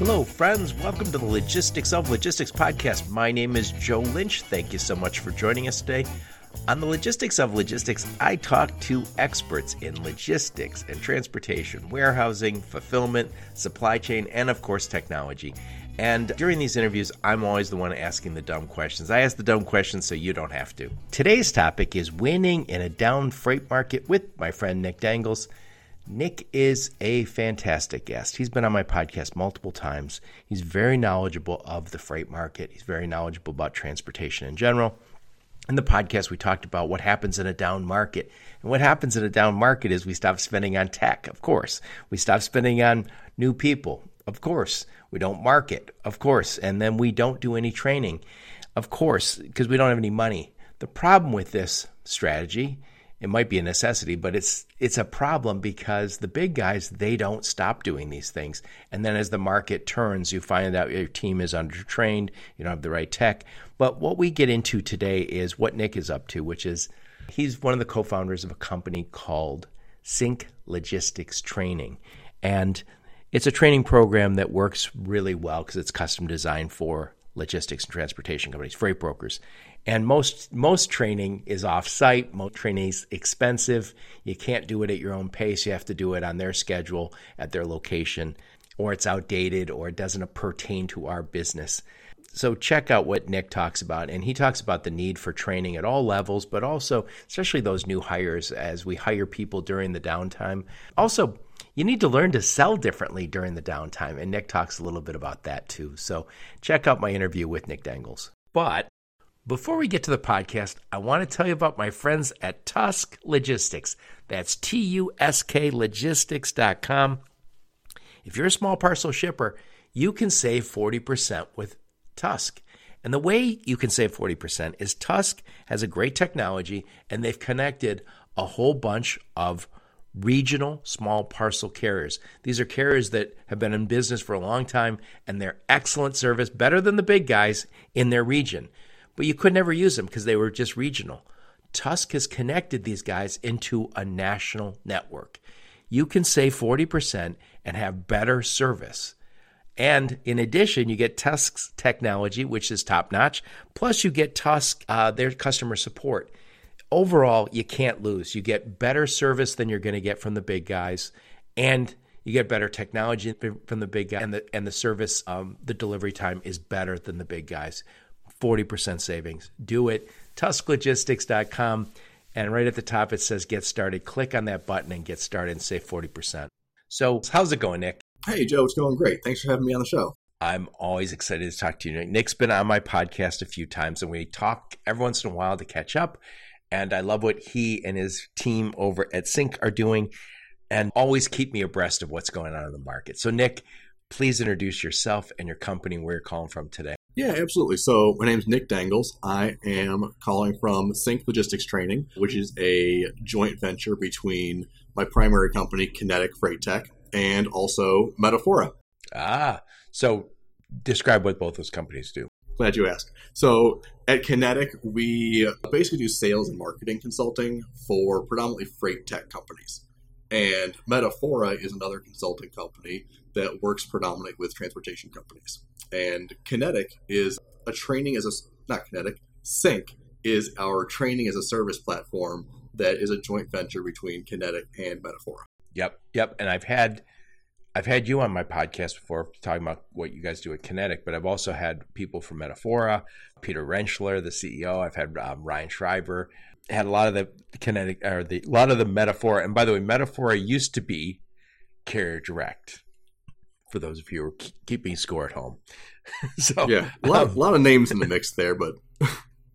Hello, friends. Welcome to the Logistics of Logistics podcast. My name is Joe Lynch. Thank you so much for joining us today. On the Logistics of Logistics, I talk to experts in logistics and transportation, warehousing, fulfillment, supply chain, and of course, technology. And during these interviews, I'm always the one asking the dumb questions. I ask the dumb questions so you don't have to. Today's topic is winning in a down freight market with my friend Nick Dangles. Nick is a fantastic guest. He's been on my podcast multiple times. He's very knowledgeable of the freight market, he's very knowledgeable about transportation in general. In the podcast, we talked about what happens in a down market. And what happens in a down market is we stop spending on tech, of course. We stop spending on new people, of course. We don't market, of course. And then we don't do any training, of course, because we don't have any money. The problem with this strategy it might be a necessity, but it's it's a problem because the big guys they don't stop doing these things. And then as the market turns, you find out your team is undertrained, you don't have the right tech. But what we get into today is what Nick is up to, which is he's one of the co-founders of a company called Sync Logistics Training. And it's a training program that works really well because it's custom designed for logistics and transportation companies, freight brokers. And most most training is off site. Most training is expensive. You can't do it at your own pace. You have to do it on their schedule at their location, or it's outdated, or it doesn't pertain to our business. So check out what Nick talks about, and he talks about the need for training at all levels, but also especially those new hires as we hire people during the downtime. Also, you need to learn to sell differently during the downtime, and Nick talks a little bit about that too. So check out my interview with Nick Dangles. But before we get to the podcast, I want to tell you about my friends at Tusk Logistics. That's T U S K logistics.com. If you're a small parcel shipper, you can save 40% with Tusk. And the way you can save 40% is Tusk has a great technology and they've connected a whole bunch of regional small parcel carriers. These are carriers that have been in business for a long time and they're excellent service, better than the big guys in their region but you could never use them because they were just regional. Tusk has connected these guys into a national network. You can save 40% and have better service. And in addition, you get Tusk's technology, which is top notch. Plus, you get Tusk, uh, their customer support. Overall, you can't lose. You get better service than you're going to get from the big guys, and you get better technology from the big guy, and the and the service, um, the delivery time is better than the big guys. 40% savings. Do it. TuskLogistics.com. And right at the top, it says get started. Click on that button and get started and save 40%. So, how's it going, Nick? Hey, Joe, it's going great. Thanks for having me on the show. I'm always excited to talk to you, Nick. Nick's been on my podcast a few times, and we talk every once in a while to catch up. And I love what he and his team over at Sync are doing and always keep me abreast of what's going on in the market. So, Nick, please introduce yourself and your company, where you're calling from today. Yeah, absolutely. So my name is Nick Dangles. I am calling from Sync Logistics Training, which is a joint venture between my primary company, Kinetic Freight Tech, and also Metafora. Ah, so describe what both those companies do. Glad you asked. So at Kinetic, we basically do sales and marketing consulting for predominantly freight tech companies. And Metafora is another consulting company that works predominantly with transportation companies. And Kinetic is a training as a not Kinetic, Sync is our training as a service platform that is a joint venture between Kinetic and Metafora. Yep, yep. And I've had I've had you on my podcast before talking about what you guys do at Kinetic, but I've also had people from Metafora, Peter Rentschler, the CEO. I've had um, Ryan Schreiber. Had a lot of the Kinetic or the a lot of the Metafora And by the way, Metafora used to be Carrier Direct for those of you who are keeping score at home. so yeah, a lot, um, a lot of names in the mix there, but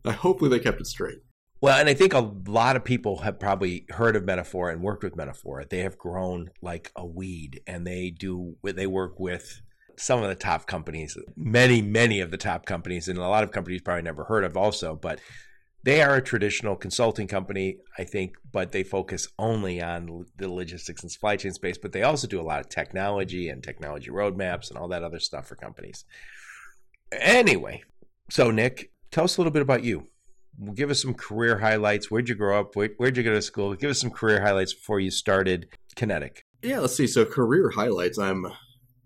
hopefully they kept it straight. Well, and I think a lot of people have probably heard of Metafora and worked with Metafora. They have grown like a weed, and they do they work with some of the top companies, many many of the top companies, and a lot of companies probably never heard of also. But they are a traditional consulting company, I think, but they focus only on the logistics and supply chain space. But they also do a lot of technology and technology roadmaps and all that other stuff for companies. Anyway, so Nick, tell us a little bit about you. Give us some career highlights. Where'd you grow up? Where, would you go to school? Give us some career highlights before you started Kinetic. Yeah, let's see. So career highlights. I'm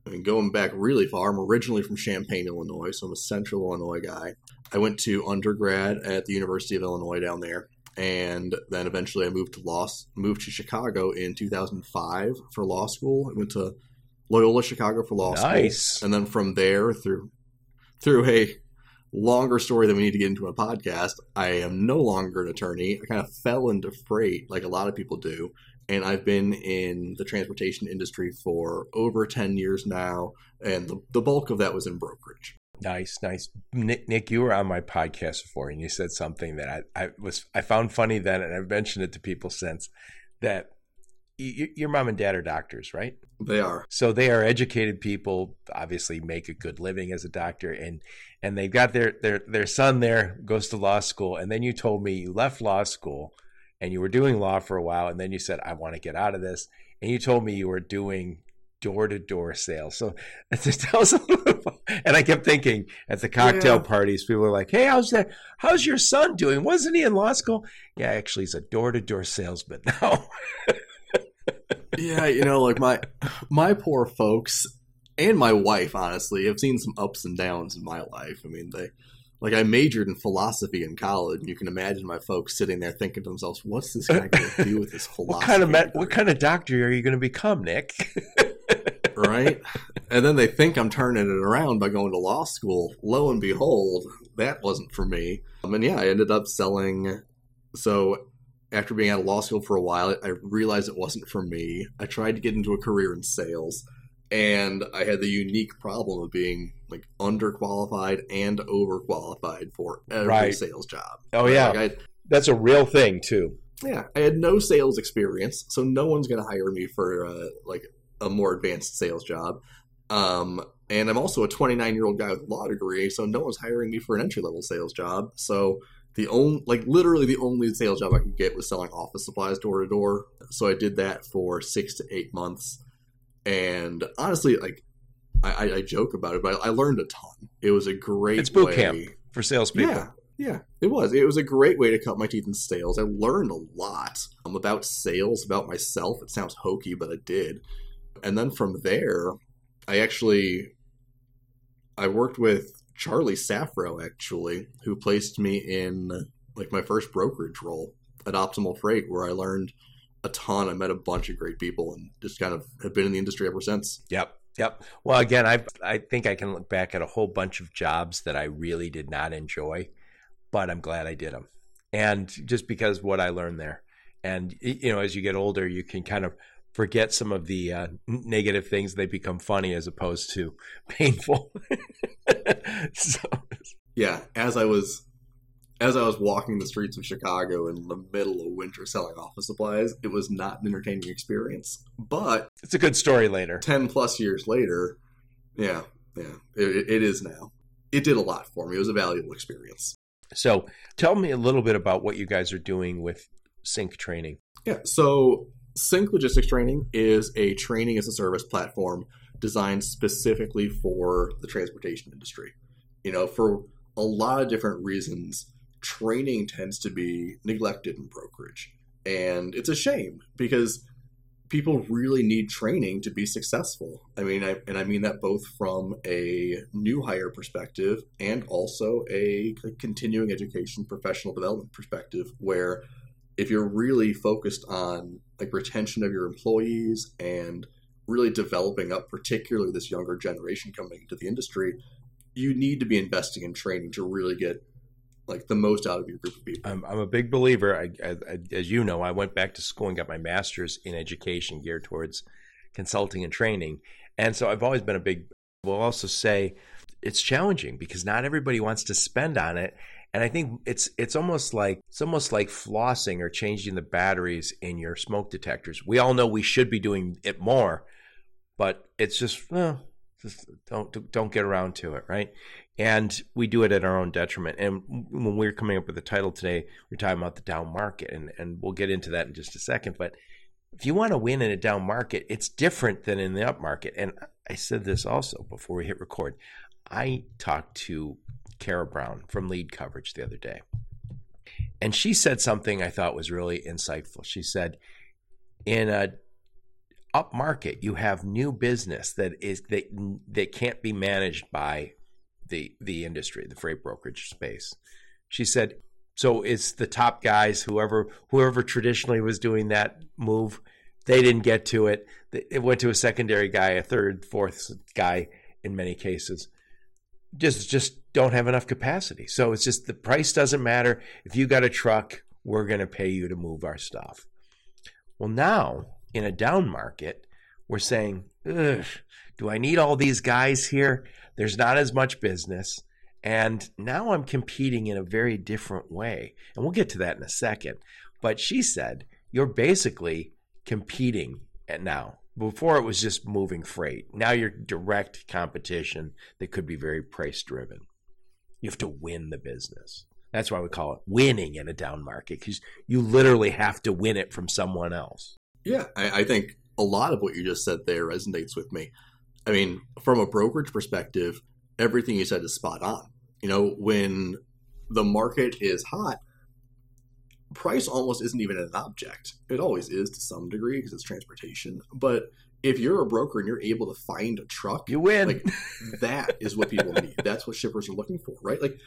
I going back really far, I'm originally from Champaign, Illinois, so I'm a central Illinois guy. I went to undergrad at the University of Illinois down there, and then eventually I moved to law, moved to Chicago in 2005 for law school. I went to Loyola Chicago for law nice. school, and then from there through through a longer story than we need to get into a podcast. I am no longer an attorney. I kind of fell into freight like a lot of people do. And I've been in the transportation industry for over 10 years now. And the, the bulk of that was in brokerage. Nice, nice. Nick, Nick, you were on my podcast before, and you said something that I, I was I found funny then, and I've mentioned it to people since. That your mom and dad are doctors, right? They are. So they are educated people. Obviously, make a good living as a doctor, and and they've got their their their son there goes to law school, and then you told me you left law school, and you were doing law for a while, and then you said I want to get out of this, and you told me you were doing door to door sales. So tell us a little. And I kept thinking at the cocktail yeah. parties, people were like, "Hey, how's that? How's your son doing? Wasn't he in law school? Yeah, actually, he's a door to door salesman now." yeah, you know, like my my poor folks and my wife, honestly, have seen some ups and downs in my life. I mean, they like I majored in philosophy in college, and you can imagine my folks sitting there thinking to themselves, "What's this guy going to do with his philosophy?" what kind of me- what kind of doctor are you going to become, Nick? Right? And then they think I'm turning it around by going to law school. Lo and behold, that wasn't for me. Um, and yeah, I ended up selling. So after being out of law school for a while, I realized it wasn't for me. I tried to get into a career in sales, and I had the unique problem of being like underqualified and overqualified for every right. sales job. Oh yeah, like that's a real thing too. Yeah, I had no sales experience, so no one's going to hire me for uh, like a more advanced sales job. Um, and I'm also a 29 year old guy with a law degree, so no one's hiring me for an entry level sales job. So the only like literally the only sales job I could get was selling office supplies door to door. So I did that for six to eight months, and honestly, like I, I joke about it, but I learned a ton. It was a great it's boot way. camp for salespeople. Yeah, yeah, it was. It was a great way to cut my teeth in sales. I learned a lot um, about sales, about myself. It sounds hokey, but I did. And then from there, I actually I worked with Charlie Saffro actually, who placed me in like my first brokerage role at Optimal Freight, where I learned a ton. I met a bunch of great people and just kind of have been in the industry ever since. Yep. Yep. Well, again, I I think I can look back at a whole bunch of jobs that I really did not enjoy, but I'm glad I did them. And just because what I learned there. And you know, as you get older, you can kind of forget some of the uh, negative things they become funny as opposed to painful. So. yeah as i was as i was walking the streets of chicago in the middle of winter selling office supplies it was not an entertaining experience but it's a good story later. 10 plus years later yeah yeah it, it is now. It did a lot for me. It was a valuable experience. So tell me a little bit about what you guys are doing with sync training. Yeah so Sync Logistics Training is a training as a service platform designed specifically for the transportation industry. You know, for a lot of different reasons, training tends to be neglected in brokerage. And it's a shame because people really need training to be successful. I mean, I, and I mean that both from a new hire perspective and also a continuing education professional development perspective, where if you're really focused on like retention of your employees and really developing up particularly this younger generation coming into the industry you need to be investing in training to really get like the most out of your group of people. I'm, I'm a big believer I, I, as you know i went back to school and got my master's in education geared towards consulting and training. And so i've always been a big will also say it's challenging because not everybody wants to spend on it and I think it's it's almost like it's almost like flossing or changing the batteries in your smoke detectors. We all know we should be doing it more, but it's just well, just don't don't get around to it, right? And we do it at our own detriment. And when we are coming up with the title today, we're talking about the down market, and and we'll get into that in just a second. But if you want to win in a down market, it's different than in the up market. And I said this also before we hit record. I talked to Kara Brown from Lead Coverage the other day. And she said something I thought was really insightful. She said, in a up market, you have new business that is that that can't be managed by the the industry, the freight brokerage space. She said, so it's the top guys, whoever whoever traditionally was doing that move, they didn't get to it. It went to a secondary guy, a third, fourth guy in many cases. Just just don't have enough capacity. So it's just the price doesn't matter. If you got a truck, we're going to pay you to move our stuff. Well, now in a down market, we're saying, do I need all these guys here? There's not as much business. And now I'm competing in a very different way. And we'll get to that in a second. But she said, you're basically competing now. Before it was just moving freight. Now you're direct competition that could be very price driven. You have to win the business. That's why we call it winning in a down market because you literally have to win it from someone else. Yeah, I, I think a lot of what you just said there resonates with me. I mean, from a brokerage perspective, everything you said is spot on. You know, when the market is hot, price almost isn't even an object. It always is to some degree because it's transportation. But if you're a broker and you're able to find a truck, you win. Like that is what people need. That's what shippers are looking for, right? Like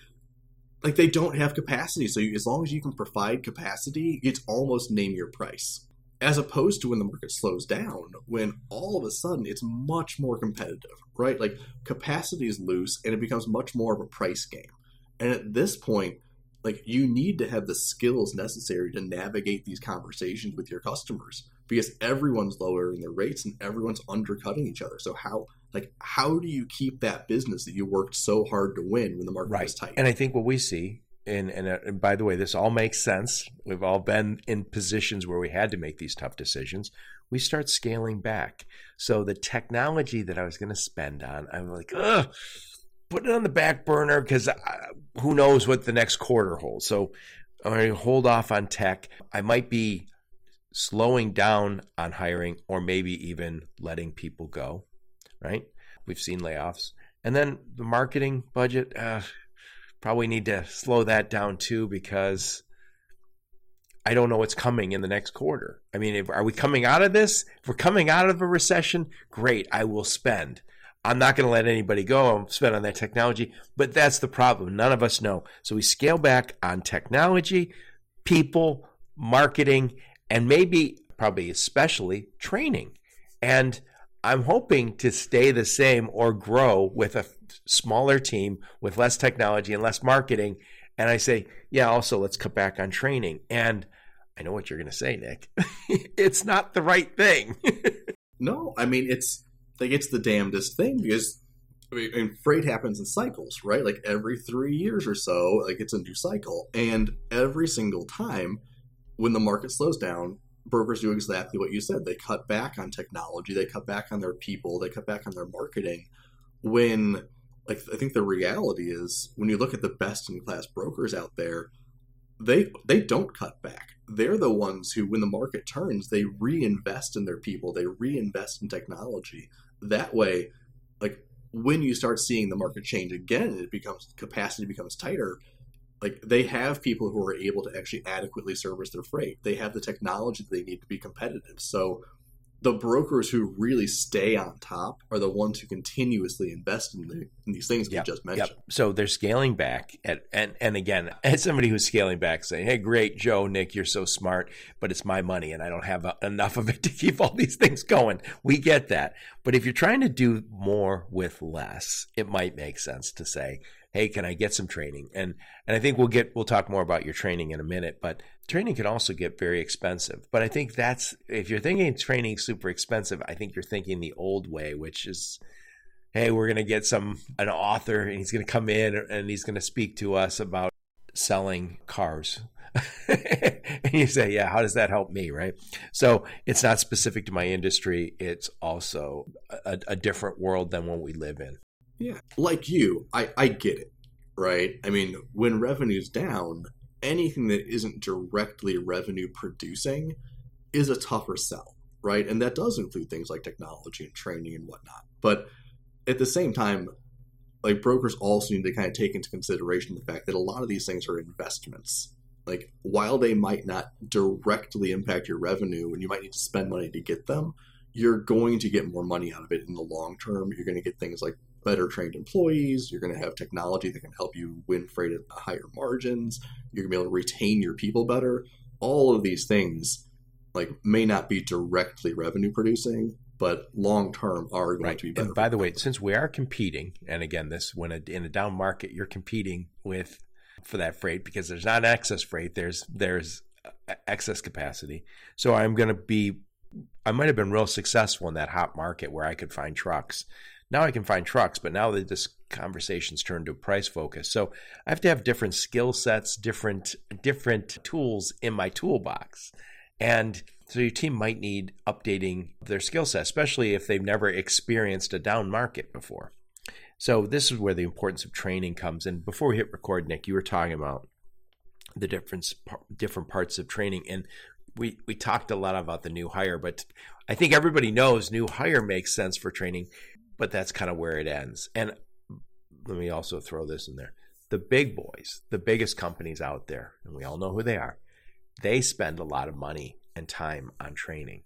like they don't have capacity. So as long as you can provide capacity, it's almost name your price. As opposed to when the market slows down, when all of a sudden it's much more competitive, right? Like capacity is loose and it becomes much more of a price game. And at this point, like you need to have the skills necessary to navigate these conversations with your customers because everyone's lowering their rates and everyone's undercutting each other. So how like how do you keep that business that you worked so hard to win when the market right. is tight? And I think what we see and, and, uh, and by the way, this all makes sense. We've all been in positions where we had to make these tough decisions. We start scaling back. So the technology that I was going to spend on, I'm like, ugh, put it on the back burner because who knows what the next quarter holds. So I'm going to hold off on tech. I might be slowing down on hiring or maybe even letting people go right? We've seen layoffs. And then the marketing budget, uh, probably need to slow that down too because I don't know what's coming in the next quarter. I mean, if, are we coming out of this? If we're coming out of a recession, great, I will spend. I'm not going to let anybody go. I'm spent on that technology. But that's the problem. None of us know. So we scale back on technology, people, marketing, and maybe, probably especially, training. And I'm hoping to stay the same or grow with a smaller team with less technology and less marketing. And I say, yeah, also let's cut back on training. And I know what you're going to say, Nick. it's not the right thing. no, I mean, it's like it's the damnedest thing because I mean, freight happens in cycles, right? Like every three years or so, like it's a new cycle. And every single time when the market slows down, brokers do exactly what you said. They cut back on technology, they cut back on their people, they cut back on their marketing. When, like, I think the reality is when you look at the best in class brokers out there, they they don't cut back. They're the ones who, when the market turns, they reinvest in their people, they reinvest in technology. That way, like when you start seeing the market change again, it becomes capacity becomes tighter like they have people who are able to actually adequately service their freight. They have the technology that they need to be competitive. So the brokers who really stay on top are the ones who continuously invest in, the, in these things yep, we just mentioned. Yep. So they're scaling back, at, and and again, as somebody who's scaling back, saying, "Hey, great, Joe, Nick, you're so smart, but it's my money, and I don't have enough of it to keep all these things going." We get that, but if you're trying to do more with less, it might make sense to say, hey, can I get some training? And and I think we'll get we'll talk more about your training in a minute, but training can also get very expensive. But I think that's if you're thinking training super expensive, I think you're thinking the old way, which is hey, we're going to get some an author and he's going to come in and he's going to speak to us about selling cars. and you say, yeah, how does that help me? Right. So it's not specific to my industry. It's also a, a different world than what we live in. Yeah. Like you, I, I get it, right? I mean, when revenue's down, anything that isn't directly revenue producing is a tougher sell, right? And that does include things like technology and training and whatnot. But at the same time, like brokers also need to kind of take into consideration the fact that a lot of these things are investments. Like while they might not directly impact your revenue and you might need to spend money to get them, you're going to get more money out of it in the long term. You're going to get things like better trained employees. You're going to have technology that can help you win freight at higher margins. You're going to be able to retain your people better. All of these things like may not be directly revenue producing, but long term are going right. to be better. And by the way, since we are competing, and again, this when a, in a down market, you're competing with for that freight because there's not excess freight. There's there's uh, excess capacity. So I'm going to be. I might have been real successful in that hot market where I could find trucks. Now I can find trucks, but now that this conversation's turned to price focus. So I have to have different skill sets, different different tools in my toolbox. And so your team might need updating their skill set, especially if they've never experienced a down market before. So this is where the importance of training comes in. Before we hit record, Nick, you were talking about the different different parts of training, and we we talked a lot about the new hire, but I think everybody knows new hire makes sense for training but that's kind of where it ends. And let me also throw this in there. The big boys, the biggest companies out there, and we all know who they are, they spend a lot of money and time on training.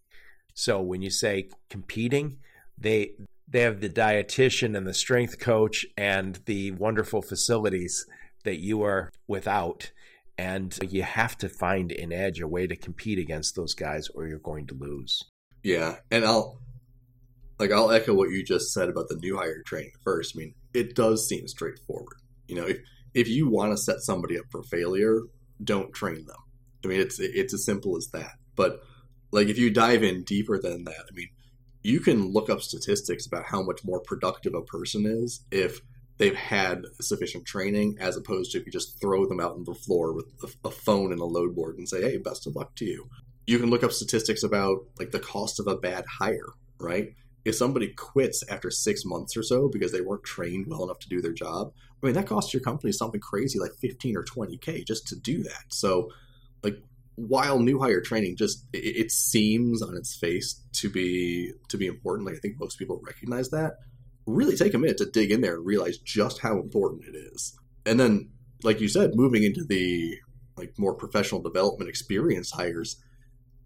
So when you say competing, they they have the dietitian and the strength coach and the wonderful facilities that you are without and you have to find an edge a way to compete against those guys or you're going to lose yeah and i'll like I'll echo what you just said about the new hire training first. I mean, it does seem straightforward. You know, if if you want to set somebody up for failure, don't train them. I mean, it's it's as simple as that. But like if you dive in deeper than that, I mean, you can look up statistics about how much more productive a person is if they've had sufficient training as opposed to if you just throw them out on the floor with a, a phone and a load board and say, "Hey, best of luck to you." You can look up statistics about like the cost of a bad hire, right? If somebody quits after six months or so because they weren't trained well enough to do their job, I mean that costs your company something crazy like fifteen or twenty k just to do that. So, like while new hire training just it, it seems on its face to be to be important, like I think most people recognize that. Really take a minute to dig in there and realize just how important it is. And then, like you said, moving into the like more professional development experience hires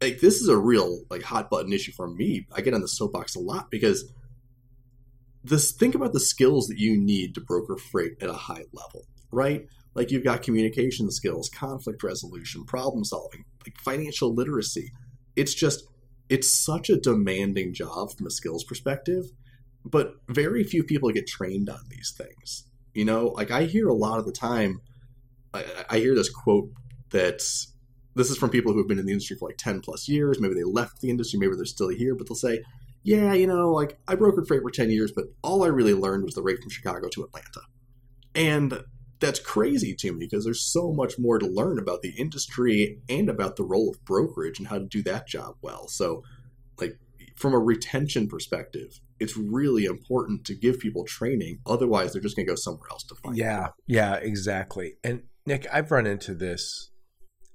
like this is a real like hot button issue for me. I get on the soapbox a lot because this think about the skills that you need to broker freight at a high level, right? Like you've got communication skills, conflict resolution, problem solving, like financial literacy. It's just it's such a demanding job from a skills perspective, but very few people get trained on these things. You know, like I hear a lot of the time I, I hear this quote that's this is from people who have been in the industry for like 10 plus years. Maybe they left the industry, maybe they're still here, but they'll say, yeah, you know, like I brokered freight for 10 years, but all I really learned was the rate from Chicago to Atlanta. And that's crazy to me because there's so much more to learn about the industry and about the role of brokerage and how to do that job well. So, like, from a retention perspective, it's really important to give people training. Otherwise, they're just going to go somewhere else to find. Yeah, it. yeah, exactly. And Nick, I've run into this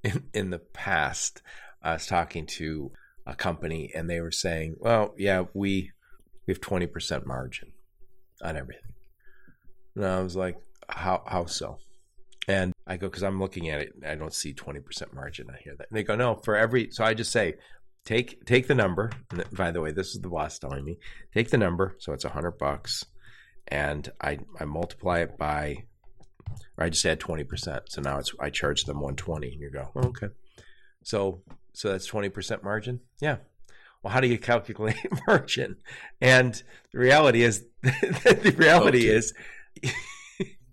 in, in the past, I was talking to a company and they were saying, well, yeah, we, we have 20% margin on everything. And I was like, how, how so? And I go, because I'm looking at it, I don't see 20% margin. I hear that. And they go, no, for every, so I just say, take, take the number. And by the way, this is the boss telling me, take the number. So it's a hundred bucks. And I, I multiply it by I just add 20%. So now it's I charge them 120 and you go, oh, okay. So so that's 20% margin? Yeah. Well, how do you calculate margin? And the reality is the reality okay. is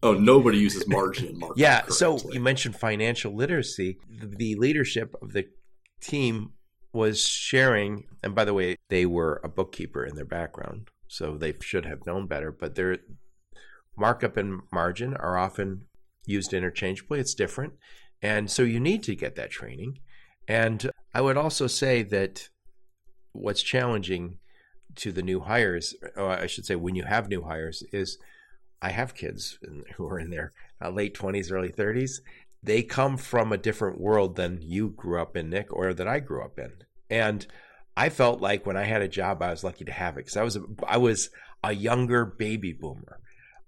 Oh, nobody uses margin in marketing. Yeah. Correctly. So you mentioned financial literacy. The, the leadership of the team was sharing, and by the way, they were a bookkeeper in their background, so they should have known better. But they're markup and margin are often used interchangeably. It's different. And so you need to get that training. And I would also say that what's challenging to the new hires, or I should say, when you have new hires, is I have kids who are in their uh, late 20s, early 30s. They come from a different world than you grew up in, Nick, or that I grew up in. And I felt like when I had a job, I was lucky to have it because I was I was a younger baby boomer.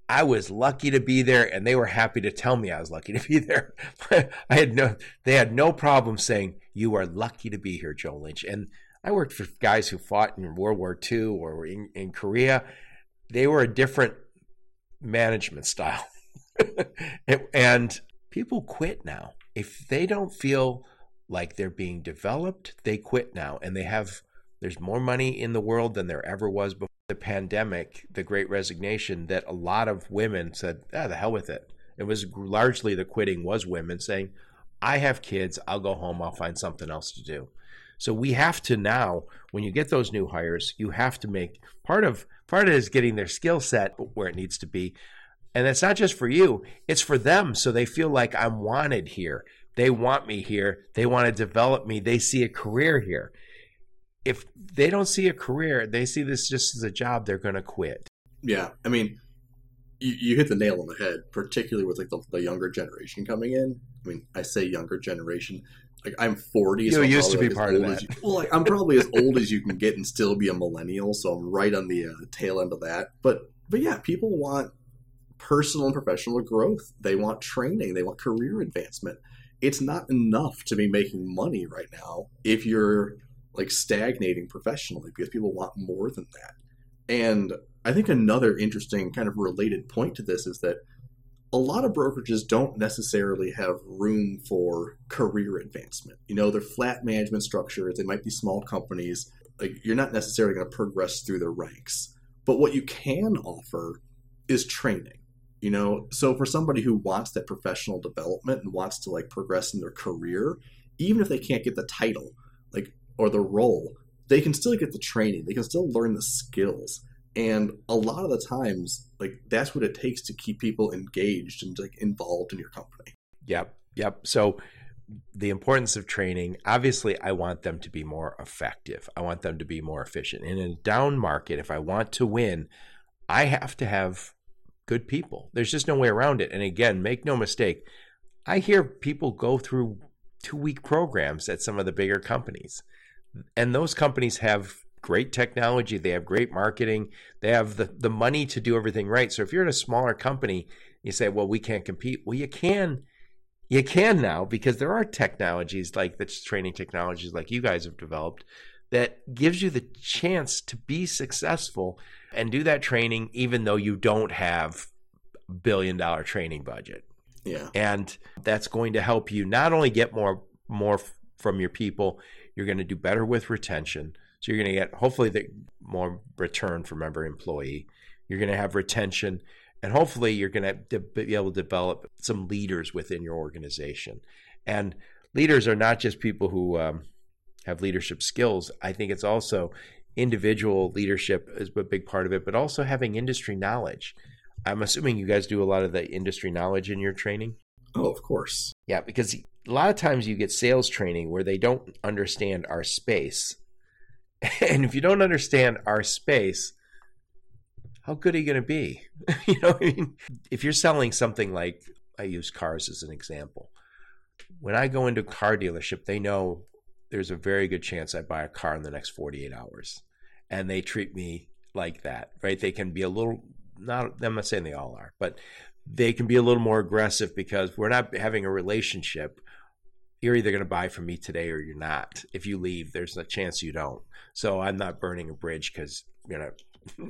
I was lucky to be there, and they were happy to tell me I was lucky to be there. I had no, they had no problem saying you are lucky to be here, Joe Lynch. And I worked for guys who fought in World War II or in, in Korea. They were a different management style. and people quit now. If they don't feel like they're being developed, they quit now. And they have, there's more money in the world than there ever was before the pandemic, the great resignation, that a lot of women said, ah, the hell with it. It was largely the quitting was women saying, I have kids, I'll go home, I'll find something else to do. So we have to now, when you get those new hires, you have to make part of part of it is getting their skill set where it needs to be. And it's not just for you, it's for them. So they feel like I'm wanted here. They want me here. They want to develop me. They see a career here. If they don't see a career, they see this just as a job, they're going to quit. Yeah. I mean, you, you hit the nail on the head, particularly with like the, the younger generation coming in. I mean, I say younger generation like I'm 40. You so used to be like part of that. You, well, like, I'm probably as old as you can get and still be a millennial, so I'm right on the uh, tail end of that. But but yeah, people want personal and professional growth. They want training. They want career advancement. It's not enough to be making money right now if you're like stagnating professionally because people want more than that. And I think another interesting kind of related point to this is that a lot of brokerages don't necessarily have room for career advancement. You know, they're flat management structures, they might be small companies. Like you're not necessarily going to progress through the ranks. But what you can offer is training. You know, so for somebody who wants that professional development and wants to like progress in their career, even if they can't get the title, or the role, they can still get the training. They can still learn the skills. And a lot of the times like that's what it takes to keep people engaged and like involved in your company. Yep yep. So the importance of training obviously i want them to be more effective. I want them to be more efficient. In a down market if i want to win i have to have good people. There's just no way around it. And again make no mistake i hear people go through two week programs at some of the bigger companies and those companies have great technology, they have great marketing, they have the, the money to do everything right. So if you're in a smaller company, you say, well, we can't compete. Well, you can. You can now because there are technologies like the training technologies like you guys have developed that gives you the chance to be successful and do that training even though you don't have billion dollar training budget. Yeah. And that's going to help you not only get more more from your people, you're going to do better with retention. So you're going to get hopefully the more return from every employee. You're going to have retention, and hopefully you're going to be able to develop some leaders within your organization. And leaders are not just people who um, have leadership skills. I think it's also individual leadership is a big part of it, but also having industry knowledge. I'm assuming you guys do a lot of the industry knowledge in your training. Oh, of course. Yeah, because a lot of times you get sales training where they don't understand our space And if you don't understand our space, how good are you going to be? you know, I mean, if you're selling something like I use cars as an example. When I go into a car dealership, they know there's a very good chance I buy a car in the next 48 hours. And they treat me like that, right? They can be a little not I'm not saying they all are, but they can be a little more aggressive because we're not having a relationship you're either going to buy from me today or you're not. If you leave, there's a chance you don't. So I'm not burning a bridge because you know.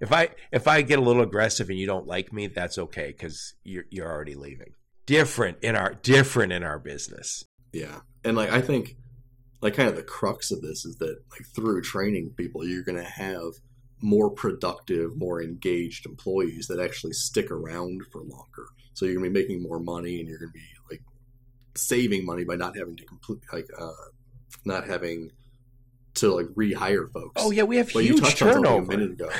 if I if I get a little aggressive and you don't like me, that's okay because you're you're already leaving. Different in our different in our business. Yeah, and like I think, like kind of the crux of this is that like through training people, you're going to have more productive, more engaged employees that actually stick around for longer. So you're going to be making more money, and you're going to be like saving money by not having to complete like uh, not having to like rehire folks. Oh yeah, we have but huge turnover. a minute ago.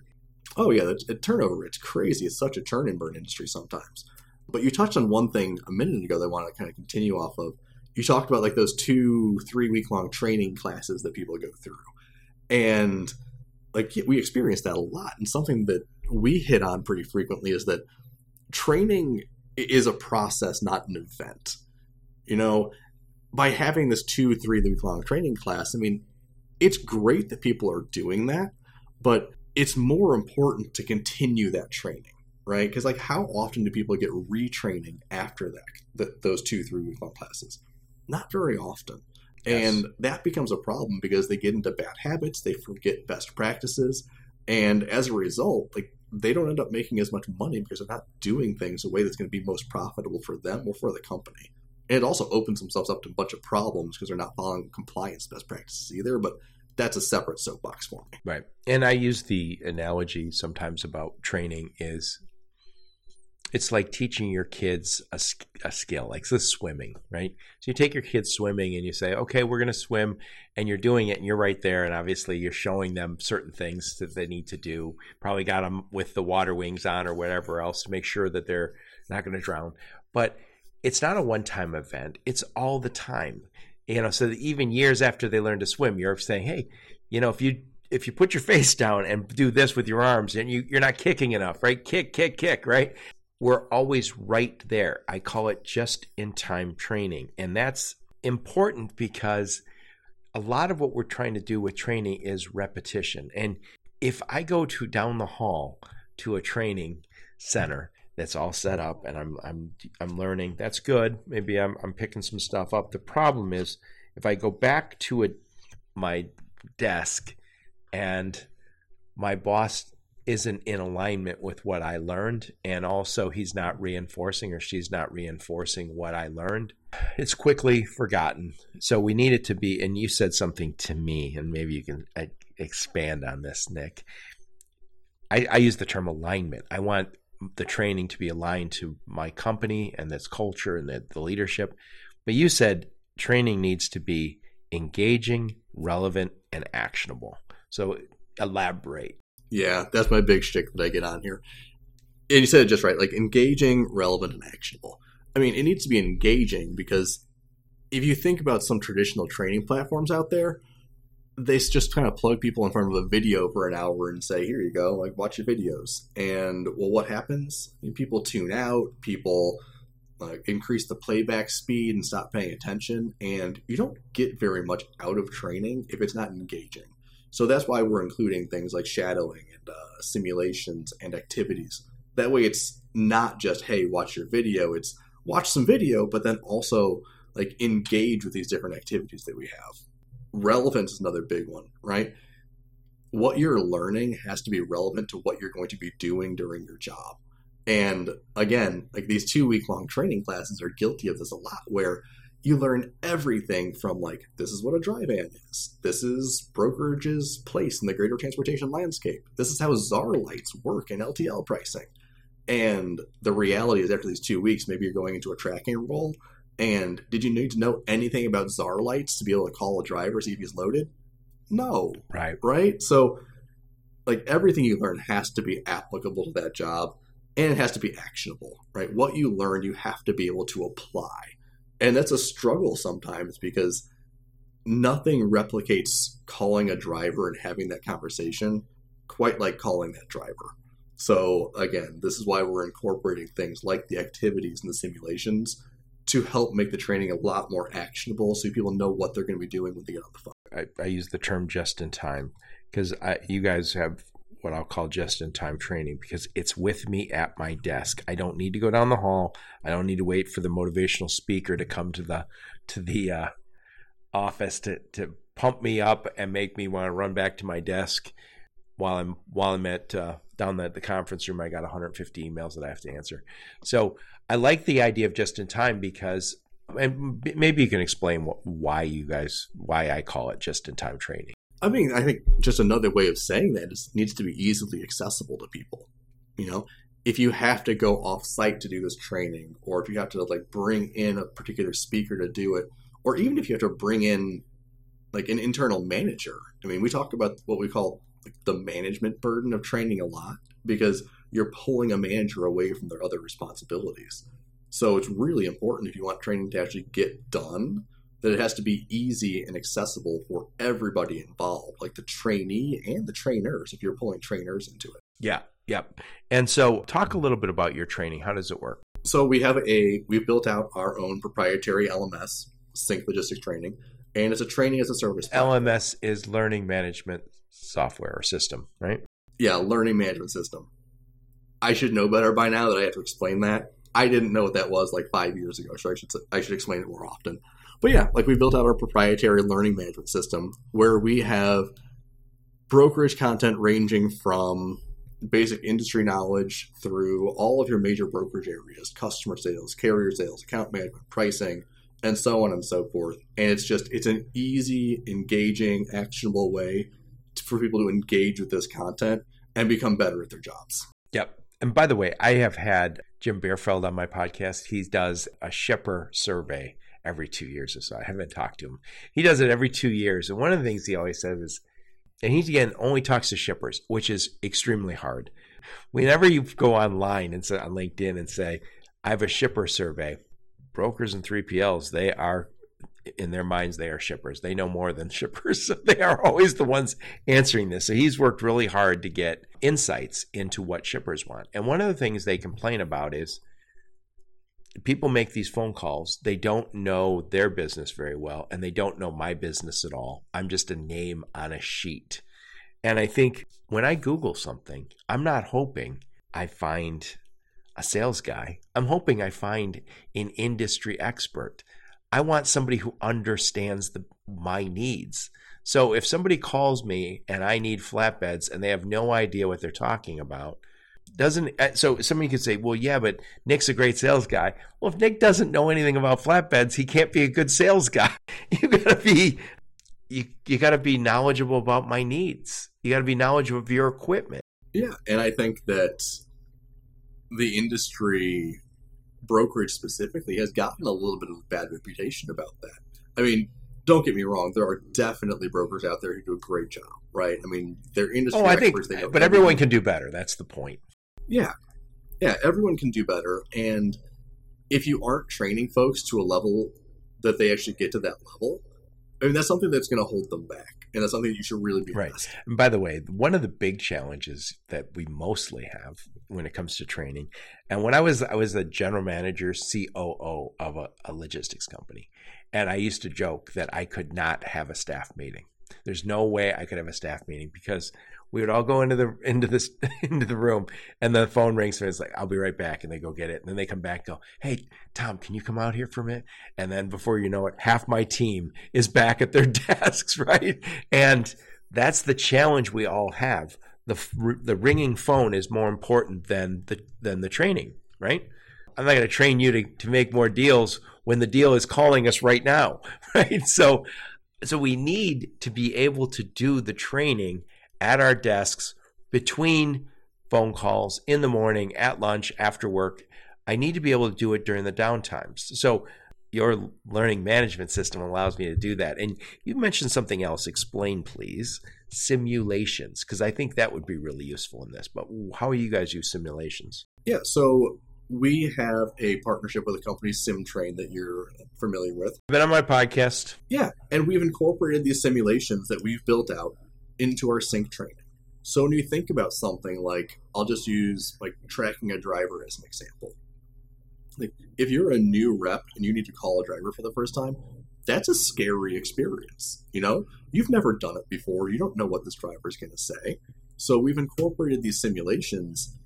oh yeah, the, the turnover it's crazy. It's such a turn and burn industry sometimes. But you touched on one thing a minute ago that I want to kind of continue off of. You talked about like those two, three week long training classes that people go through, and like we experience that a lot. And something that we hit on pretty frequently is that training is a process, not an event you know, by having this two, three week long training class, I mean, it's great that people are doing that, but it's more important to continue that training, right? Because like, how often do people get retraining after that, those two, three week long classes? Not very often. Yes. And that becomes a problem because they get into bad habits, they forget best practices, and as a result, like they don't end up making as much money because they're not doing things the way that's going to be most profitable for them or for the company. And it also opens themselves up to a bunch of problems because they're not following compliance best practices either. But that's a separate soapbox for me. Right. And I use the analogy sometimes about training is it's like teaching your kids a, a skill, like the swimming, right? So you take your kids swimming and you say, okay, we're going to swim, and you're doing it, and you're right there, and obviously you're showing them certain things that they need to do. Probably got them with the water wings on or whatever else to make sure that they're not going to drown. But it's not a one-time event; it's all the time. You know, so even years after they learn to swim, you're saying, hey, you know, if you if you put your face down and do this with your arms and you, you're not kicking enough, right? Kick, kick, kick, right? We're always right there. I call it just in time training. And that's important because a lot of what we're trying to do with training is repetition. And if I go to down the hall to a training center that's all set up and I'm I'm I'm learning, that's good. Maybe I'm I'm picking some stuff up. The problem is if I go back to a, my desk and my boss isn't in alignment with what I learned, and also he's not reinforcing or she's not reinforcing what I learned, it's quickly forgotten. So we need it to be, and you said something to me, and maybe you can uh, expand on this, Nick. I, I use the term alignment. I want the training to be aligned to my company and its culture and the, the leadership. But you said training needs to be engaging, relevant, and actionable. So elaborate. Yeah, that's my big shtick that I get on here. And you said it just right, like engaging, relevant, and actionable. I mean, it needs to be engaging because if you think about some traditional training platforms out there, they just kind of plug people in front of a video for an hour and say, "Here you go, like watch your videos." And well, what happens? People tune out. People uh, increase the playback speed and stop paying attention, and you don't get very much out of training if it's not engaging. So that's why we're including things like shadowing and uh, simulations and activities. That way, it's not just hey, watch your video. It's watch some video, but then also like engage with these different activities that we have. Relevance is another big one, right? What you're learning has to be relevant to what you're going to be doing during your job. And again, like these two week long training classes are guilty of this a lot, where you learn everything from like this is what a dry van is. This is brokerage's place in the greater transportation landscape. This is how CzarLites work in ltl pricing. And the reality is after these two weeks maybe you're going into a tracking role. And did you need to know anything about CzarLites to be able to call a driver see if he's loaded? No. Right. Right? So like everything you learn has to be applicable to that job and it has to be actionable right? What you learn you have to be able to apply and that's a struggle sometimes because nothing replicates calling a driver and having that conversation quite like calling that driver. So again, this is why we're incorporating things like the activities and the simulations to help make the training a lot more actionable so people know what they're going to be doing when they get on the phone. I, I use the term just in time because you guys have what I'll call just in time training because it's with me at my desk. I don't need to go down the hall. I don't need to wait for the motivational speaker to come to the to the uh, office to to pump me up and make me want to run back to my desk while I'm while I'm at uh, down at the conference room. I got 150 emails that I have to answer. So I like the idea of just in time because and maybe you can explain what, why you guys why I call it just in time training. I mean, I think just another way of saying that is needs to be easily accessible to people. You know, if you have to go off site to do this training, or if you have to like bring in a particular speaker to do it, or even if you have to bring in like an internal manager. I mean, we talk about what we call like, the management burden of training a lot because you're pulling a manager away from their other responsibilities. So it's really important if you want training to actually get done that it has to be easy and accessible for everybody involved, like the trainee and the trainers, if you're pulling trainers into it. Yeah, yeah. And so, talk a little bit about your training. How does it work? So we have a we've built out our own proprietary LMS, Sync Logistics Training, and it's a training as a service. Platform. LMS is learning management software or system, right? Yeah, learning management system. I should know better by now that I have to explain that. I didn't know what that was like five years ago, so I should I should explain it more often. But yeah, like we built out our proprietary learning management system where we have brokerage content ranging from basic industry knowledge through all of your major brokerage areas customer sales, carrier sales, account management, pricing, and so on and so forth. And it's just, it's an easy, engaging, actionable way for people to engage with this content and become better at their jobs. Yep. And by the way, I have had Jim Beerfeld on my podcast. He does a shipper survey every two years or so. I haven't talked to him. He does it every two years. And one of the things he always says is, and he again only talks to shippers, which is extremely hard. Whenever you go online and say on LinkedIn and say, I have a shipper survey, brokers and 3PLs, they are in their minds they are shippers. They know more than shippers. So they are always the ones answering this. So he's worked really hard to get insights into what shippers want. And one of the things they complain about is people make these phone calls. They don't know their business very well, and they don't know my business at all. I'm just a name on a sheet. And I think when I Google something, I'm not hoping I find a sales guy. I'm hoping I find an industry expert. I want somebody who understands the, my needs. So if somebody calls me and I need flatbeds and they have no idea what they're talking about, doesn't uh, so somebody could say, well, yeah, but Nick's a great sales guy. Well, if Nick doesn't know anything about flatbeds, he can't be a good sales guy. You gotta be you you gotta be knowledgeable about my needs. You gotta be knowledgeable of your equipment. Yeah, and I think that the industry brokerage specifically has gotten a little bit of a bad reputation about that. I mean, don't get me wrong, there are definitely brokers out there who do a great job, right? I mean, they're industry oh, I experts. Think, but everyone can do better. That's the point. Yeah. Yeah, everyone can do better. And if you aren't training folks to a level that they actually get to that level, I mean, that's something that's going to hold them back. And that's something you should really be right. And by the way, one of the big challenges that we mostly have when it comes to training, and when I was I was a general manager, COO of a, a logistics company, and I used to joke that I could not have a staff meeting. There's no way I could have a staff meeting because we would all go into the into this into the room and the phone rings and it's like i'll be right back and they go get it and then they come back and go hey tom can you come out here for a minute? And then before you know it half my team is back at their desks right? And that's the challenge we all have. The the ringing phone is more important than the than the training right? I'm not going to train you to, to make more deals when the deal is calling us right now right? So so we need to be able to do the training at our desks between phone calls in the morning, at lunch, after work. I need to be able to do it during the downtimes. So your learning management system allows me to do that. And you mentioned something else. Explain, please. Simulations, because I think that would be really useful in this. But how do you guys use simulations? Yeah, so we have a partnership with a company, SimTrain, that you're familiar with. Been on my podcast. Yeah, and we've incorporated these simulations that we've built out into our sync training. So when you think about something like, I'll just use like tracking a driver as an example. Like if you're a new rep and you need to call a driver for the first time, that's a scary experience. You know, you've never done it before. You don't know what this driver is going to say. So we've incorporated these simulations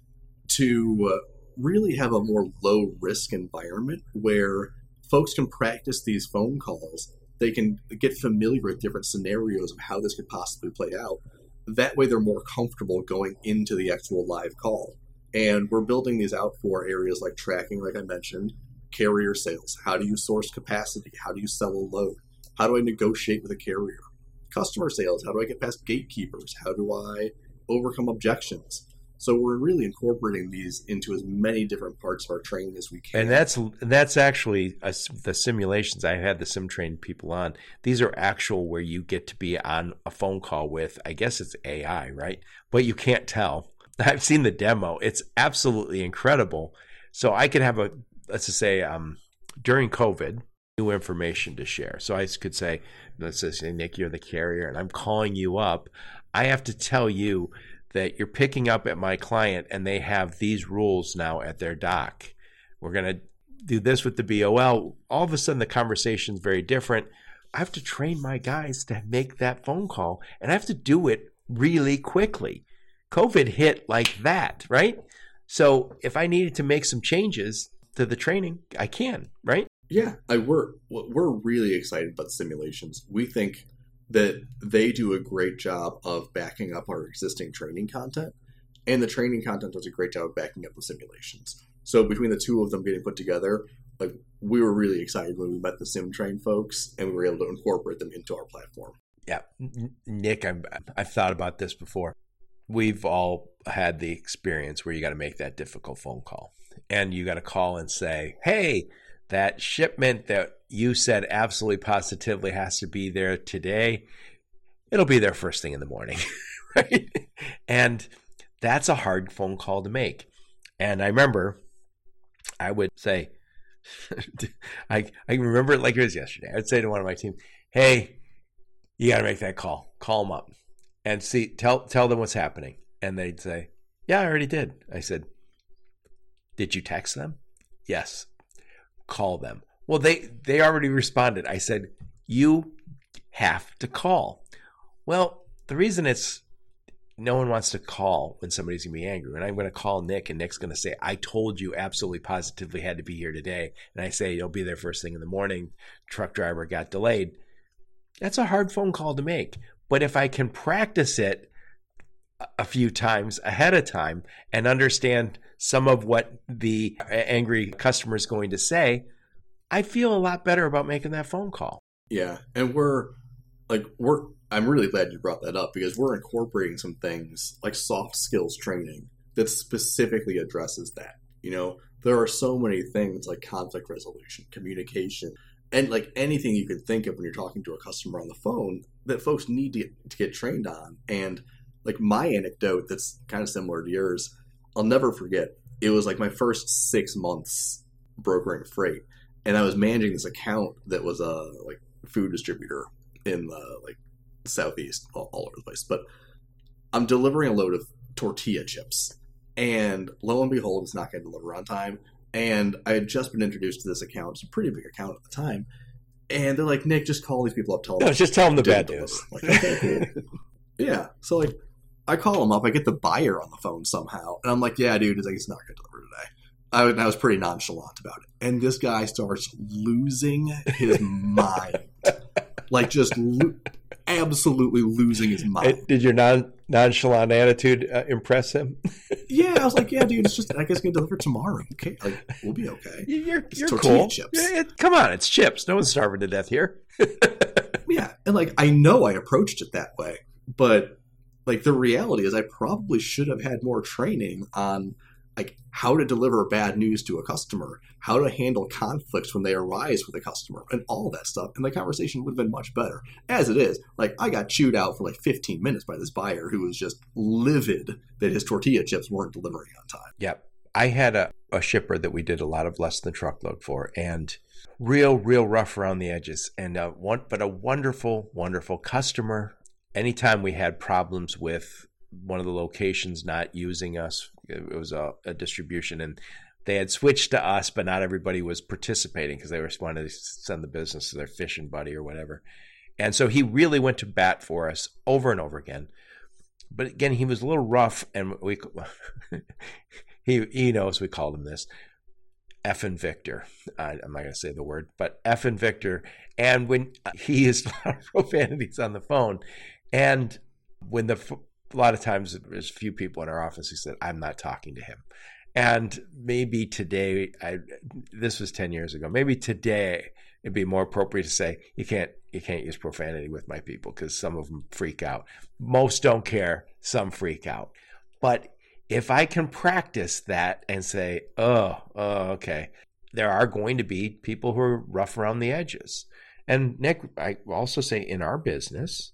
to uh, really have a more low risk environment where folks can practice these phone calls they can get familiar with different scenarios of how this could possibly play out. That way, they're more comfortable going into the actual live call. And we're building these out for areas like tracking, like I mentioned, carrier sales. How do you source capacity? How do you sell a load? How do I negotiate with a carrier? Customer sales. How do I get past gatekeepers? How do I overcome objections? So we're really incorporating these into as many different parts of our training as we can. And that's that's actually a, the simulations. I had the SimTrain people on. These are actual where you get to be on a phone call with. I guess it's AI, right? But you can't tell. I've seen the demo. It's absolutely incredible. So I could have a let's just say um, during COVID, new information to share. So I could say, let's say Nick, you're the carrier, and I'm calling you up. I have to tell you that you're picking up at my client and they have these rules now at their dock. We're going to do this with the BOL. All of a sudden, the conversation is very different. I have to train my guys to make that phone call and I have to do it really quickly. COVID hit like that, right? So if I needed to make some changes to the training, I can, right? Yeah, I we're we're really excited about simulations. We think that they do a great job of backing up our existing training content, and the training content does a great job of backing up the simulations. So between the two of them getting put together, like we were really excited when we met the SimTrain folks, and we were able to incorporate them into our platform. Yeah, Nick, I've, I've thought about this before. We've all had the experience where you got to make that difficult phone call, and you got to call and say, "Hey, that shipment that you said absolutely positively has to be there today, it'll be there first thing in the morning, right? And that's a hard phone call to make. And I remember I would say, I I remember it like it was yesterday. I'd say to one of my team, "Hey, you got to make that call. Call them up and see tell tell them what's happening." And they'd say, "Yeah, I already did." I said, "Did you text them?" "Yes." Call them. Well, they they already responded. I said, "You have to call." Well, the reason it's no one wants to call when somebody's going to be angry. And I'm going to call Nick, and Nick's going to say, I told you absolutely positively had to be here today. And I say, You'll be there first thing in the morning. Truck driver got delayed. That's a hard phone call to make. But if I can practice it a few times ahead of time and understand some of what the angry customer is going to say, I feel a lot better about making that phone call. Yeah. And we're like, we're, I'm really glad you brought that up because we're incorporating some things like soft skills training that specifically addresses that. You know, there are so many things like conflict resolution, communication, and like anything you can think of when you're talking to a customer on the phone that folks need to, to get trained on. And like my anecdote that's kind of similar to yours, I'll never forget. It was like my first six months brokering freight, and I was managing this account that was a like food distributor in the like southeast, all, all over the place. But I'm delivering a load of tortilla chips, and lo and behold, it's not going to deliver on time. And I had just been introduced to this account. It's a pretty big account at the time. And they're like, Nick, just call these people up. Tell them. No, just tell them the bad news. Like, okay, cool. yeah. So like, I call them up. I get the buyer on the phone somehow, and I'm like, "Yeah, dude, it's like it's not going to deliver today." I, I was pretty nonchalant about it, and this guy starts losing his mind, like just lo- absolutely losing his mind. Did your non nonchalant attitude uh, impress him? yeah, I was like, "Yeah, dude, it's just I guess gonna deliver tomorrow. Okay, like we'll be okay." You're you're cool. Chips. Yeah, it, come on, it's chips. No one's starving to death here. yeah, and like I know I approached it that way, but like the reality is I probably should have had more training on like how to deliver bad news to a customer, how to handle conflicts when they arise with a customer, and all that stuff. And the conversation would have been much better. As it is, like I got chewed out for like 15 minutes by this buyer who was just livid that his tortilla chips weren't delivering on time. Yep. I had a, a shipper that we did a lot of less than truckload for, and real, real rough around the edges, and uh, one, but a wonderful, wonderful customer anytime we had problems with one of the locations not using us, it was a, a distribution, and they had switched to us, but not everybody was participating because they were wanting to send the business to their fishing buddy or whatever. And so he really went to bat for us over and over again. But again, he was a little rough, and we he he knows we called him this. F and Victor. I'm not going to say the word, but F and Victor. And when uh, he is profanities on the phone, and when the a lot of times there's a few people in our office who said, "I'm not talking to him," and maybe today, I this was ten years ago. Maybe today it'd be more appropriate to say, "You can't you can't use profanity with my people because some of them freak out. Most don't care. Some freak out, but if I can practice that and say, "Oh, oh, okay," there are going to be people who are rough around the edges. And Nick, I also say in our business,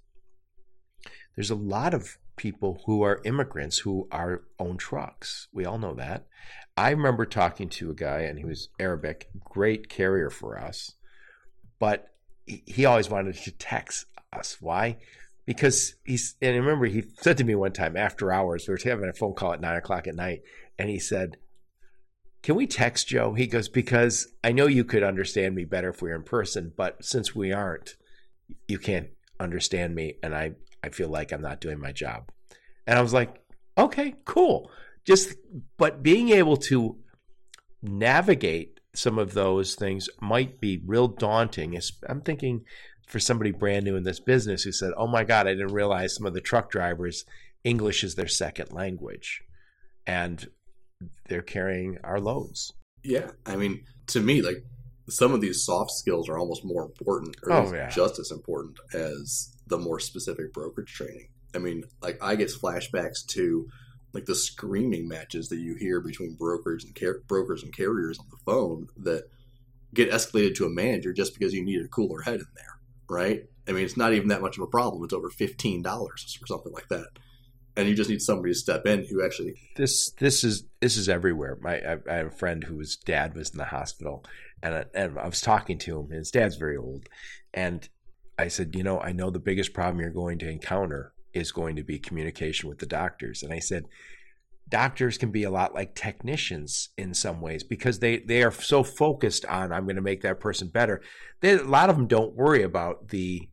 there's a lot of people who are immigrants who are own trucks. We all know that. I remember talking to a guy and he was Arabic, great carrier for us, but he always wanted to text us. Why? Because he's and I remember he said to me one time after hours, we were having a phone call at nine o'clock at night, and he said, Can we text Joe? He goes, Because I know you could understand me better if we were in person, but since we aren't, you can't understand me and I I feel like I'm not doing my job. And I was like, okay, cool. Just, but being able to navigate some of those things might be real daunting. I'm thinking for somebody brand new in this business who said, "Oh my God, I didn't realize some of the truck drivers English is their second language, and they're carrying our loads." Yeah, I mean, to me, like some of these soft skills are almost more important, or oh, yeah. just as important as the more specific brokerage training. I mean, like I get flashbacks to like the screaming matches that you hear between brokers and car- brokers and carriers on the phone that get escalated to a manager just because you need a cooler head in there, right? I mean, it's not even that much of a problem. It's over fifteen dollars or something like that, and you just need somebody to step in who actually. This this is this is everywhere. My I, I have a friend whose dad was in the hospital, and I, and I was talking to him. His dad's very old, and I said, you know, I know the biggest problem you're going to encounter is going to be communication with the doctors. And I said, doctors can be a lot like technicians in some ways because they they are so focused on I'm going to make that person better. They, a lot of them don't worry about the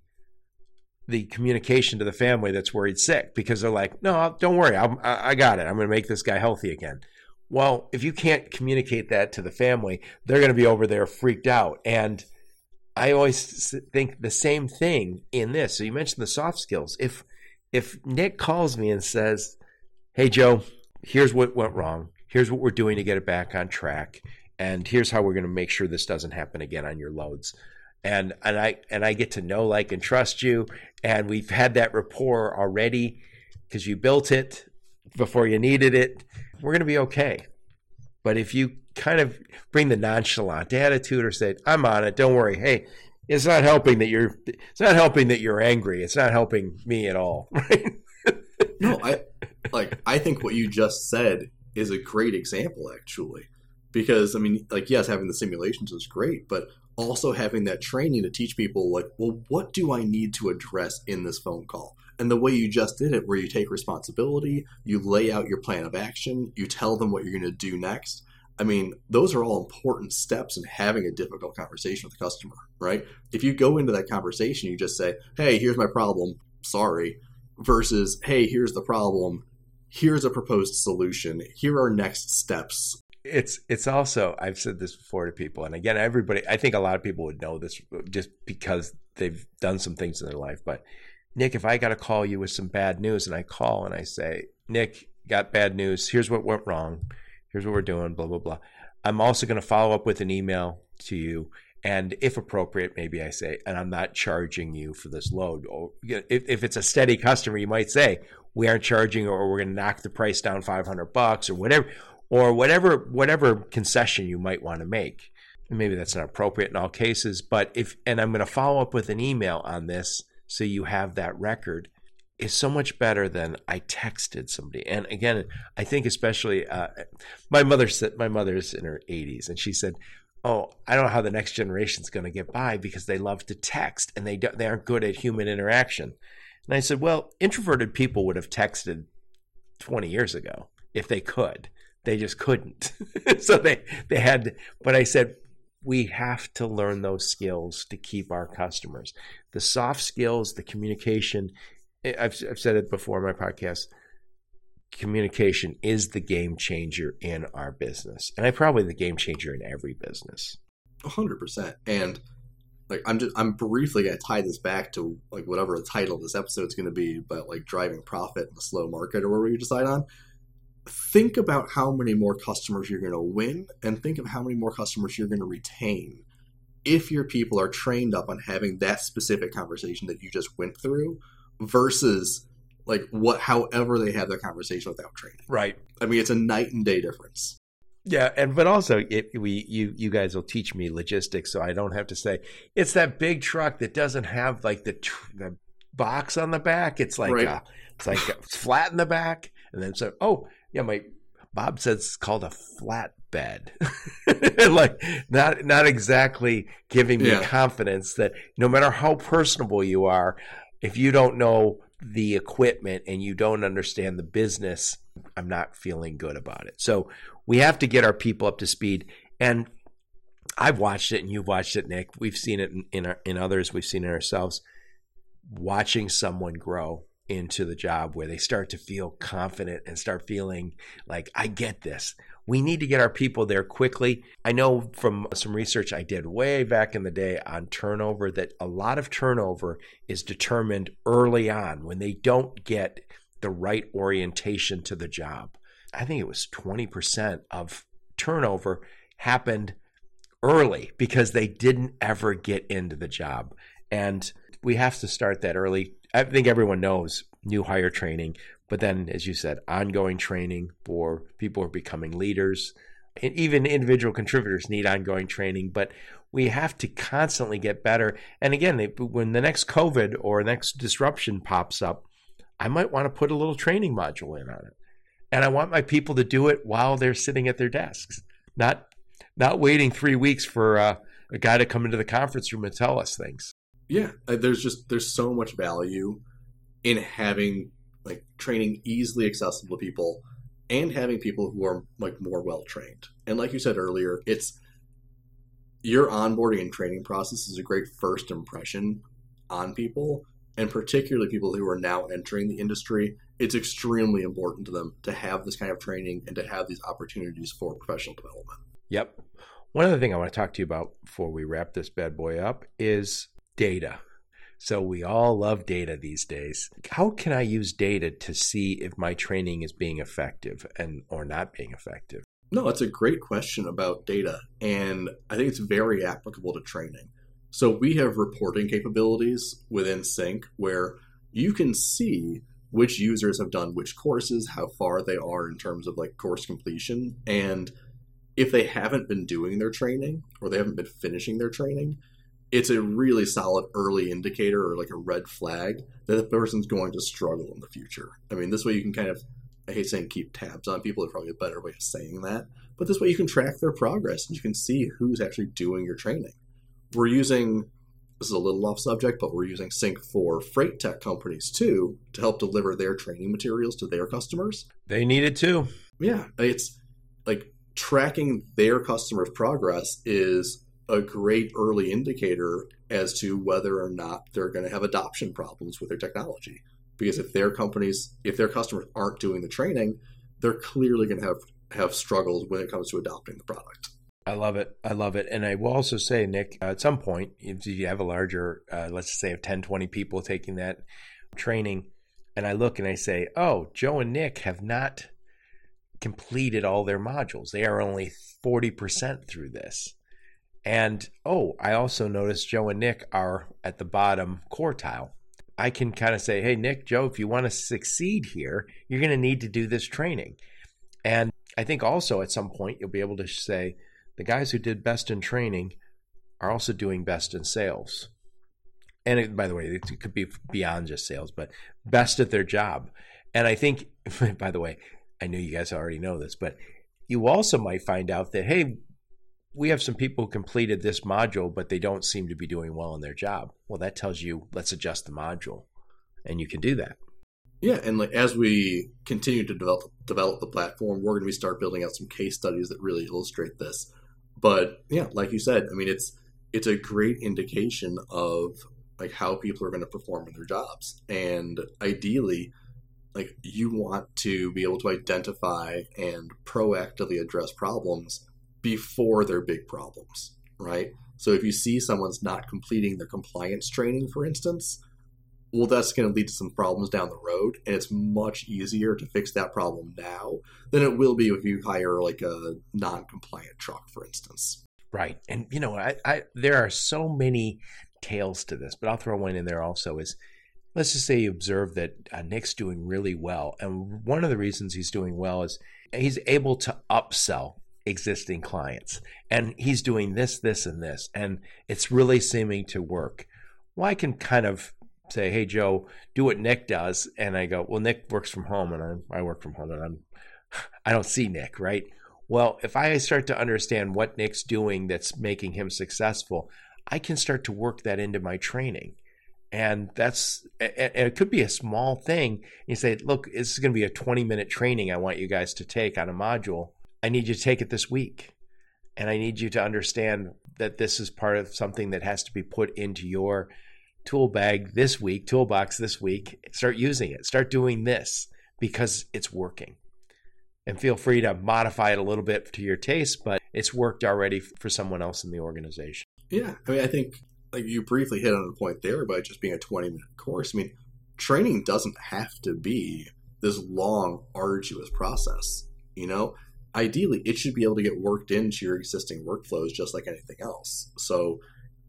the communication to the family that's worried sick because they're like, no, don't worry, I'm, I got it. I'm going to make this guy healthy again. Well, if you can't communicate that to the family, they're going to be over there freaked out. And I always think the same thing in this. So you mentioned the soft skills. If if Nick calls me and says, "Hey Joe, here's what went wrong. Here's what we're doing to get it back on track, and here's how we're going to make sure this doesn't happen again on your loads." And and I and I get to know, like, and trust you, and we've had that rapport already because you built it before you needed it. We're going to be okay. But if you kind of bring the nonchalant attitude or say, "I'm on it, don't worry," hey, it's not helping that you're it's not helping that you're angry. It's not helping me at all. Right? No i like i think what you just said is a great example actually. Because i mean like yes having the simulations is great but also having that training to teach people like well what do i need to address in this phone call and the way you just did it where you take responsibility you lay out your plan of action you tell them what you're going to do next I mean, those are all important steps in having a difficult conversation with the customer, right? If you go into that conversation, you just say, hey, here's my problem, sorry, versus, hey, here's the problem, here's a proposed solution, here are next steps. It's it's also I've said this before to people, and again, everybody I think a lot of people would know this just because they've done some things in their life. But Nick, if I got to call you with some bad news, and I call and I say, Nick, got bad news. Here's what went wrong here's what we're doing, blah, blah, blah. I'm also going to follow up with an email to you. And if appropriate, maybe I say, and I'm not charging you for this load. Or if, if it's a steady customer, you might say, we aren't charging or we're going to knock the price down 500 bucks or whatever, or whatever, whatever concession you might want to make. Maybe that's not appropriate in all cases, but if, and I'm going to follow up with an email on this so you have that record is so much better than I texted somebody. And again, I think especially uh, my mother said my mother's in her 80s, and she said, "Oh, I don't know how the next generation is going to get by because they love to text and they don't they aren't good at human interaction." And I said, "Well, introverted people would have texted 20 years ago if they could. They just couldn't. so they they had. But I said." We have to learn those skills to keep our customers. The soft skills, the communication, eh, I've, I've said it before in my podcast communication is the game changer in our business and i probably the game changer in every business. 100% and like i'm just i'm briefly going to tie this back to like whatever the title of this episode is going to be but like driving profit in a slow market or whatever you decide on. Think about how many more customers you're going to win and think of how many more customers you're going to retain if your people are trained up on having that specific conversation that you just went through versus like what however they have their conversation without training. Right. I mean, it's a night and day difference. Yeah, and but also it, we you you guys will teach me logistics, so I don't have to say it's that big truck that doesn't have like the the box on the back. It's like right. a, it's like flat in the back, and then so oh yeah, my Bob says it's called a flatbed. like not not exactly giving me yeah. confidence that no matter how personable you are, if you don't know the equipment and you don't understand the business, I'm not feeling good about it. So we have to get our people up to speed. And I've watched it, and you've watched it, Nick. We've seen it in in, our, in others. We've seen it ourselves. Watching someone grow into the job where they start to feel confident and start feeling like I get this. We need to get our people there quickly. I know from some research I did way back in the day on turnover that a lot of turnover is determined early on when they don't get the right orientation to the job. I think it was 20% of turnover happened early because they didn't ever get into the job. And we have to start that early. I think everyone knows new hire training, but then, as you said, ongoing training for people who are becoming leaders. And even individual contributors need ongoing training, but we have to constantly get better. And again, when the next COVID or next disruption pops up, I might want to put a little training module in on it. And I want my people to do it while they're sitting at their desks, not not waiting three weeks for uh, a guy to come into the conference room and tell us things. Yeah, uh, there's just there's so much value in having like training easily accessible to people and having people who are like more well trained. And like you said earlier, it's your onboarding and training process is a great first impression on people and particularly people who are now entering the industry, it's extremely important to them to have this kind of training and to have these opportunities for professional development. Yep. One other thing I want to talk to you about before we wrap this bad boy up is data. So we all love data these days. How can I use data to see if my training is being effective and or not being effective? No, it's a great question about data and I think it's very applicable to training. So we have reporting capabilities within Sync where you can see which users have done which courses, how far they are in terms of like course completion, and if they haven't been doing their training or they haven't been finishing their training, it's a really solid early indicator or like a red flag that the person's going to struggle in the future. I mean, this way you can kind of I hate saying keep tabs on people, it's probably a better way of saying that. But this way you can track their progress and you can see who's actually doing your training we're using this is a little off subject, but we're using Sync for freight tech companies too to help deliver their training materials to their customers. They need it too. Yeah, it's like tracking their customers' progress is a great early indicator as to whether or not they're going to have adoption problems with their technology. Because if their companies, if their customers aren't doing the training, they're clearly going to have have struggles when it comes to adopting the product. I love it. I love it. And I will also say, Nick, uh, at some point, if you have a larger, uh, let's say, of 10, 20 people taking that training, and I look and I say, oh, Joe and Nick have not completed all their modules. They are only 40% through this. And oh, I also noticed Joe and Nick are at the bottom quartile. I can kind of say, hey, Nick, Joe, if you want to succeed here, you're going to need to do this training. And I think also at some point you'll be able to say, the guys who did best in training are also doing best in sales. And it, by the way, it could be beyond just sales, but best at their job. And I think, by the way, I know you guys already know this, but you also might find out that, hey, we have some people who completed this module, but they don't seem to be doing well in their job. Well, that tells you let's adjust the module, and you can do that. Yeah, and like as we continue to develop develop the platform, we're going to start building out some case studies that really illustrate this. But yeah, like you said, I mean, it's it's a great indication of like how people are going to perform in their jobs, and ideally, like you want to be able to identify and proactively address problems before they're big problems, right? So if you see someone's not completing their compliance training, for instance, well, that's going to lead to some problems down the road. And it's much easier to fix that problem now than it will be if you hire like a non compliant truck, for instance. Right. And, you know, I, I, there are so many tales to this, but I'll throw one in there also is let's just say you observe that uh, Nick's doing really well. And one of the reasons he's doing well is he's able to upsell existing clients. And he's doing this, this, and this. And it's really seeming to work. Well, I can kind of say, "Hey Joe, do what Nick does," and I go, "Well, Nick works from home, and I, I work from home, and I'm I don't see Nick, right?" Well, if I start to understand what Nick's doing that's making him successful, I can start to work that into my training. And that's, and it could be a small thing. You say, look, this is going to be a 20 minute training I want you guys to take on a module. I need you to take it this week. And I need you to understand that this is part of something that has to be put into your tool bag this week, toolbox this week. Start using it. Start doing this because it's working. and feel free to modify it a little bit to your taste, but it's worked already for someone else in the organization. Yeah, I mean, I think like you briefly hit on a point there by just being a 20 minute course. I mean, training doesn't have to be this long, arduous process. You know, ideally, it should be able to get worked into your existing workflows just like anything else. So,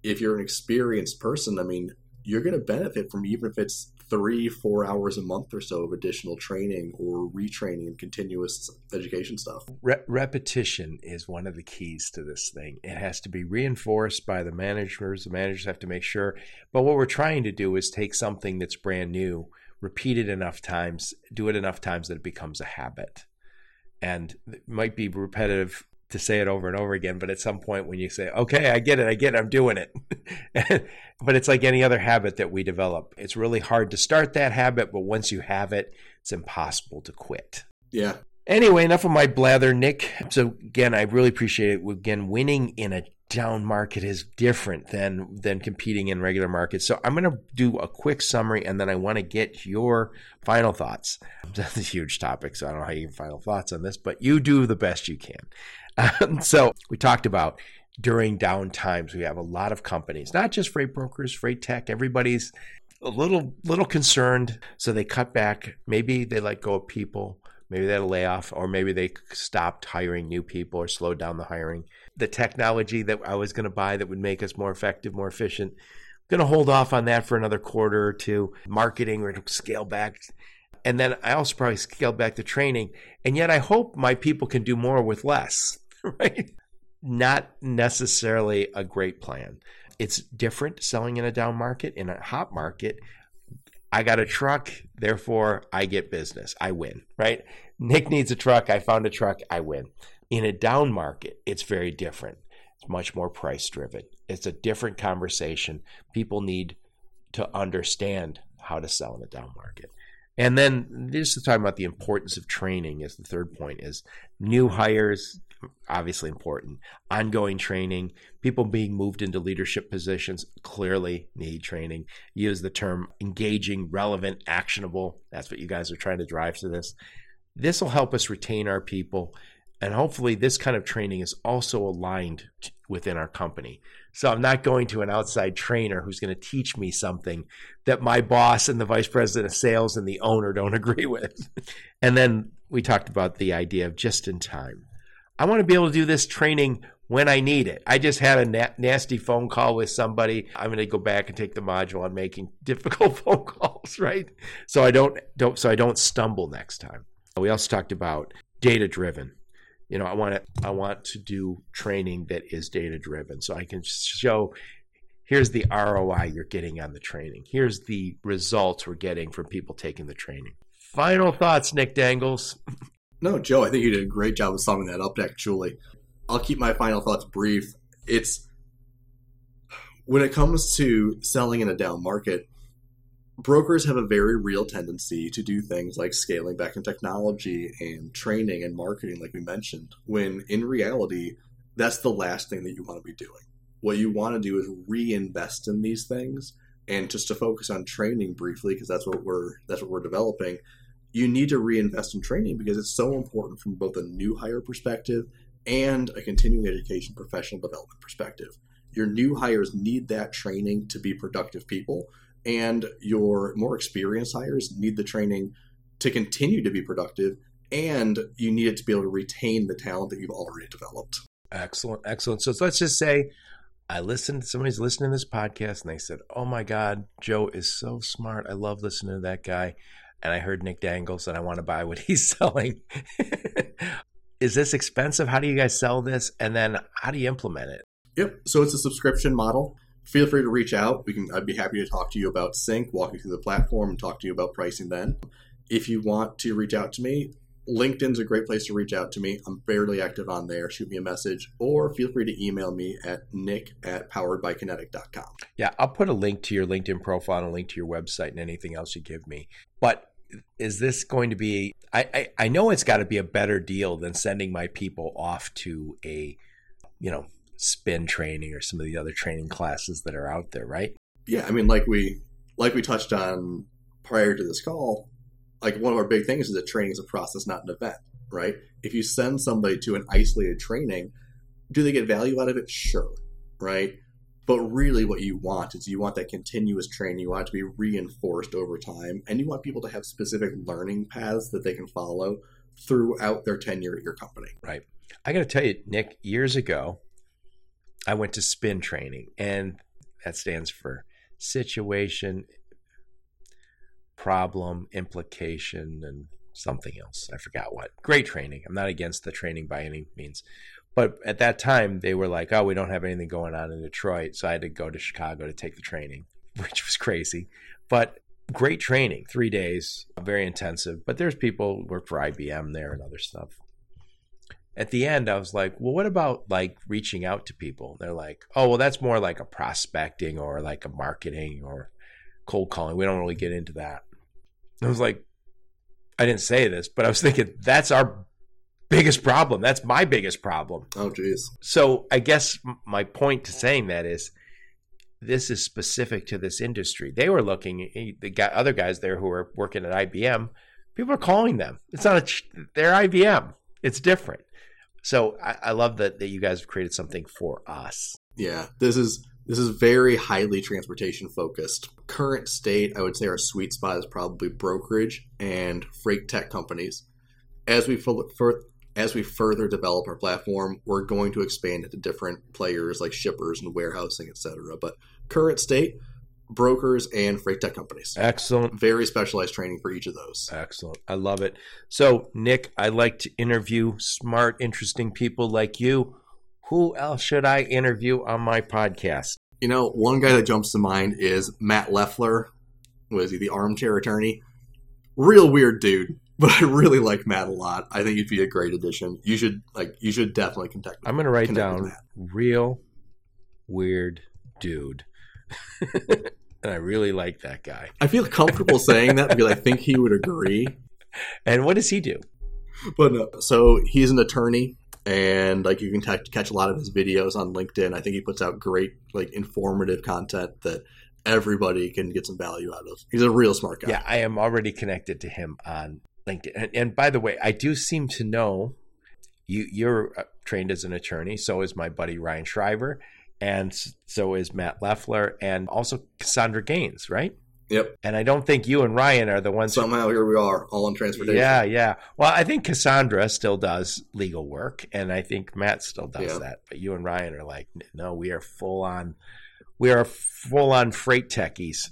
if you're an experienced person, I mean, you're going to benefit from even if it's three, four hours a month or so of additional training or retraining and continuous education stuff. Re- repetition is one of the keys to this thing. It has to be reinforced by the managers. The managers have to make sure. But what we're trying to do is take something that's brand new, repeat it enough times, do it enough times that it becomes a habit. And it might be repetitive to say it over and over again, but at some point when you say, okay, I get it, I get it, I'm doing it. but it's like any other habit that we develop. It's really hard to start that habit, but once you have it, it's impossible to quit. Yeah. Anyway, enough of my blather, Nick. So again, I really appreciate it. Again, winning in a down market is different than than competing in regular markets. So I'm going to do a quick summary, and then I want to get your final thoughts. That's a huge topic, so I don't know how you can final thoughts on this, but you do the best you can. Um, so we talked about during down times, we have a lot of companies, not just freight brokers, freight tech, everybody's a little little concerned. So they cut back. Maybe they let go of people. Maybe they had a layoff, or maybe they stopped hiring new people or slowed down the hiring. The technology that I was going to buy that would make us more effective, more efficient, going to hold off on that for another quarter or two. Marketing or scale back. And then I also probably scaled back the training. And yet I hope my people can do more with less. right? Not necessarily a great plan. It's different selling in a down market. In a hot market, I got a truck, therefore I get business. I win, right? Nick needs a truck. I found a truck. I win. In a down market, it's very different. It's much more price driven. It's a different conversation. People need to understand how to sell in a down market. And then this is talking about the importance of training is the third point is new hires, obviously important. Ongoing training, people being moved into leadership positions clearly need training. Use the term engaging, relevant, actionable. That's what you guys are trying to drive to this. This will help us retain our people. And hopefully, this kind of training is also aligned within our company. So I'm not going to an outside trainer who's going to teach me something that my boss and the vice president of sales and the owner don't agree with. and then we talked about the idea of just in time. I want to be able to do this training when I need it. I just had a na- nasty phone call with somebody. I'm going to go back and take the module on making difficult phone calls, right? So I don't don't so I don't stumble next time. We also talked about data driven. You know, I want to I want to do training that is data driven so I can show here's the ROI you're getting on the training. Here's the results we're getting from people taking the training. Final thoughts, Nick Dangles. No, Joe, I think you did a great job of summing that up, actually. I'll keep my final thoughts brief. It's when it comes to selling in a down market, brokers have a very real tendency to do things like scaling back in technology and training and marketing, like we mentioned, when in reality, that's the last thing that you want to be doing. What you want to do is reinvest in these things and just to focus on training briefly because that's what we're that's what we're developing you need to reinvest in training because it's so important from both a new hire perspective and a continuing education professional development perspective. Your new hires need that training to be productive people, and your more experienced hires need the training to continue to be productive, and you need it to be able to retain the talent that you've already developed. Excellent, excellent. So let's just say I listened, somebody's listening to this podcast and they said, Oh my God, Joe is so smart. I love listening to that guy and I heard Nick Dangles and I want to buy what he's selling. Is this expensive? How do you guys sell this? And then how do you implement it? Yep. So it's a subscription model. Feel free to reach out. We can I'd be happy to talk to you about Sync, walk you through the platform and talk to you about pricing then. If you want to reach out to me, LinkedIn's a great place to reach out to me. I'm fairly active on there. Shoot me a message or feel free to email me at nick at poweredbykinetic.com. Yeah, I'll put a link to your LinkedIn profile and a link to your website and anything else you give me. But is this going to be I, I, I know it's got to be a better deal than sending my people off to a you know spin training or some of the other training classes that are out there right yeah i mean like we like we touched on prior to this call like one of our big things is that training is a process not an event right? If you send somebody to an isolated training, do they get value out of it? Sure, right? But really, what you want is you want that continuous training. You want it to be reinforced over time, and you want people to have specific learning paths that they can follow throughout their tenure at your company. Right. I got to tell you, Nick, years ago, I went to spin training, and that stands for situation, problem, implication, and something else. I forgot what. Great training. I'm not against the training by any means. But at that time, they were like, oh, we don't have anything going on in Detroit. So I had to go to Chicago to take the training, which was crazy. But great training, three days, very intensive. But there's people work for IBM there and other stuff. At the end, I was like, well, what about like reaching out to people? They're like, oh, well, that's more like a prospecting or like a marketing or cold calling. We don't really get into that. I was like, I didn't say this, but I was thinking that's our biggest problem. That's my biggest problem. Oh, jeez. So I guess my point to saying that is this is specific to this industry. They were looking, eh, the guy, other guys there who are working at IBM, people are calling them. It's not a, they're IBM. It's different. So I, I love that, that you guys have created something for us. Yeah, this is this is very highly transportation focused. Current state, I would say our sweet spot is probably brokerage and freight tech companies. As we as we further develop our platform, we're going to expand it to different players like shippers and warehousing, etc. But current state, brokers and freight tech companies. Excellent. Very specialized training for each of those. Excellent. I love it. So, Nick, I like to interview smart, interesting people like you. Who else should I interview on my podcast? You know, one guy that jumps to mind is Matt Leffler. Was he the armchair attorney? Real weird dude but I really like Matt a lot. I think he'd be a great addition. You should like you should definitely contact. I'm gonna write down real weird dude. and I really like that guy. I feel comfortable saying that because I think he would agree. And what does he do? But no, so he's an attorney, and like you can t- catch a lot of his videos on LinkedIn. I think he puts out great, like informative content that everybody can get some value out of. He's a real smart guy. Yeah, I am already connected to him on LinkedIn. And, and by the way, I do seem to know you you're uh, trained as an attorney. So is my buddy Ryan Shriver, and so is Matt Leffler, and also Cassandra Gaines, right? Yep. And I don't think you and Ryan are the ones. Somehow who, here we are, all in transportation. Yeah, yeah. Well, I think Cassandra still does legal work, and I think Matt still does yeah. that. But you and Ryan are like, no, we are full on. We are full on freight techies.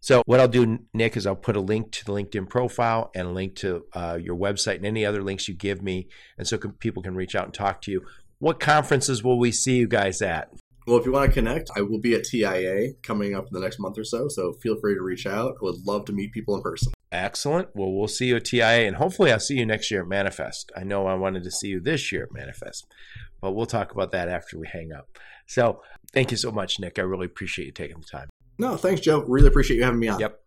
So what I'll do, Nick, is I'll put a link to the LinkedIn profile and a link to uh, your website and any other links you give me, and so can, people can reach out and talk to you. What conferences will we see you guys at? Well, if you want to connect, I will be at TIA coming up in the next month or so. So feel free to reach out. I would love to meet people in person. Excellent. Well, we'll see you at TIA, and hopefully, I'll see you next year at Manifest. I know I wanted to see you this year at Manifest, but we'll talk about that after we hang up. So, thank you so much, Nick. I really appreciate you taking the time. No, thanks, Joe. Really appreciate you having me on. Yep.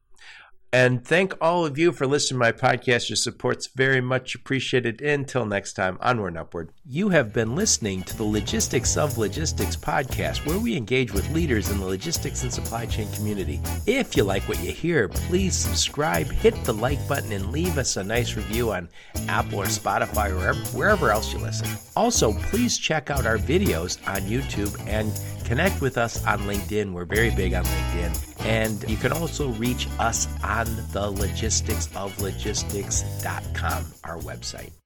And thank all of you for listening to my podcast. Your support's very much appreciated. Until next time, onward and upward. You have been listening to the Logistics of Logistics podcast, where we engage with leaders in the logistics and supply chain community. If you like what you hear, please subscribe, hit the like button, and leave us a nice review on Apple or Spotify or wherever, else you listen. Also, please check out our videos on YouTube and connect with us on LinkedIn. We're very big on LinkedIn. And you can also reach us on the logisticsoflogistics.com, our website.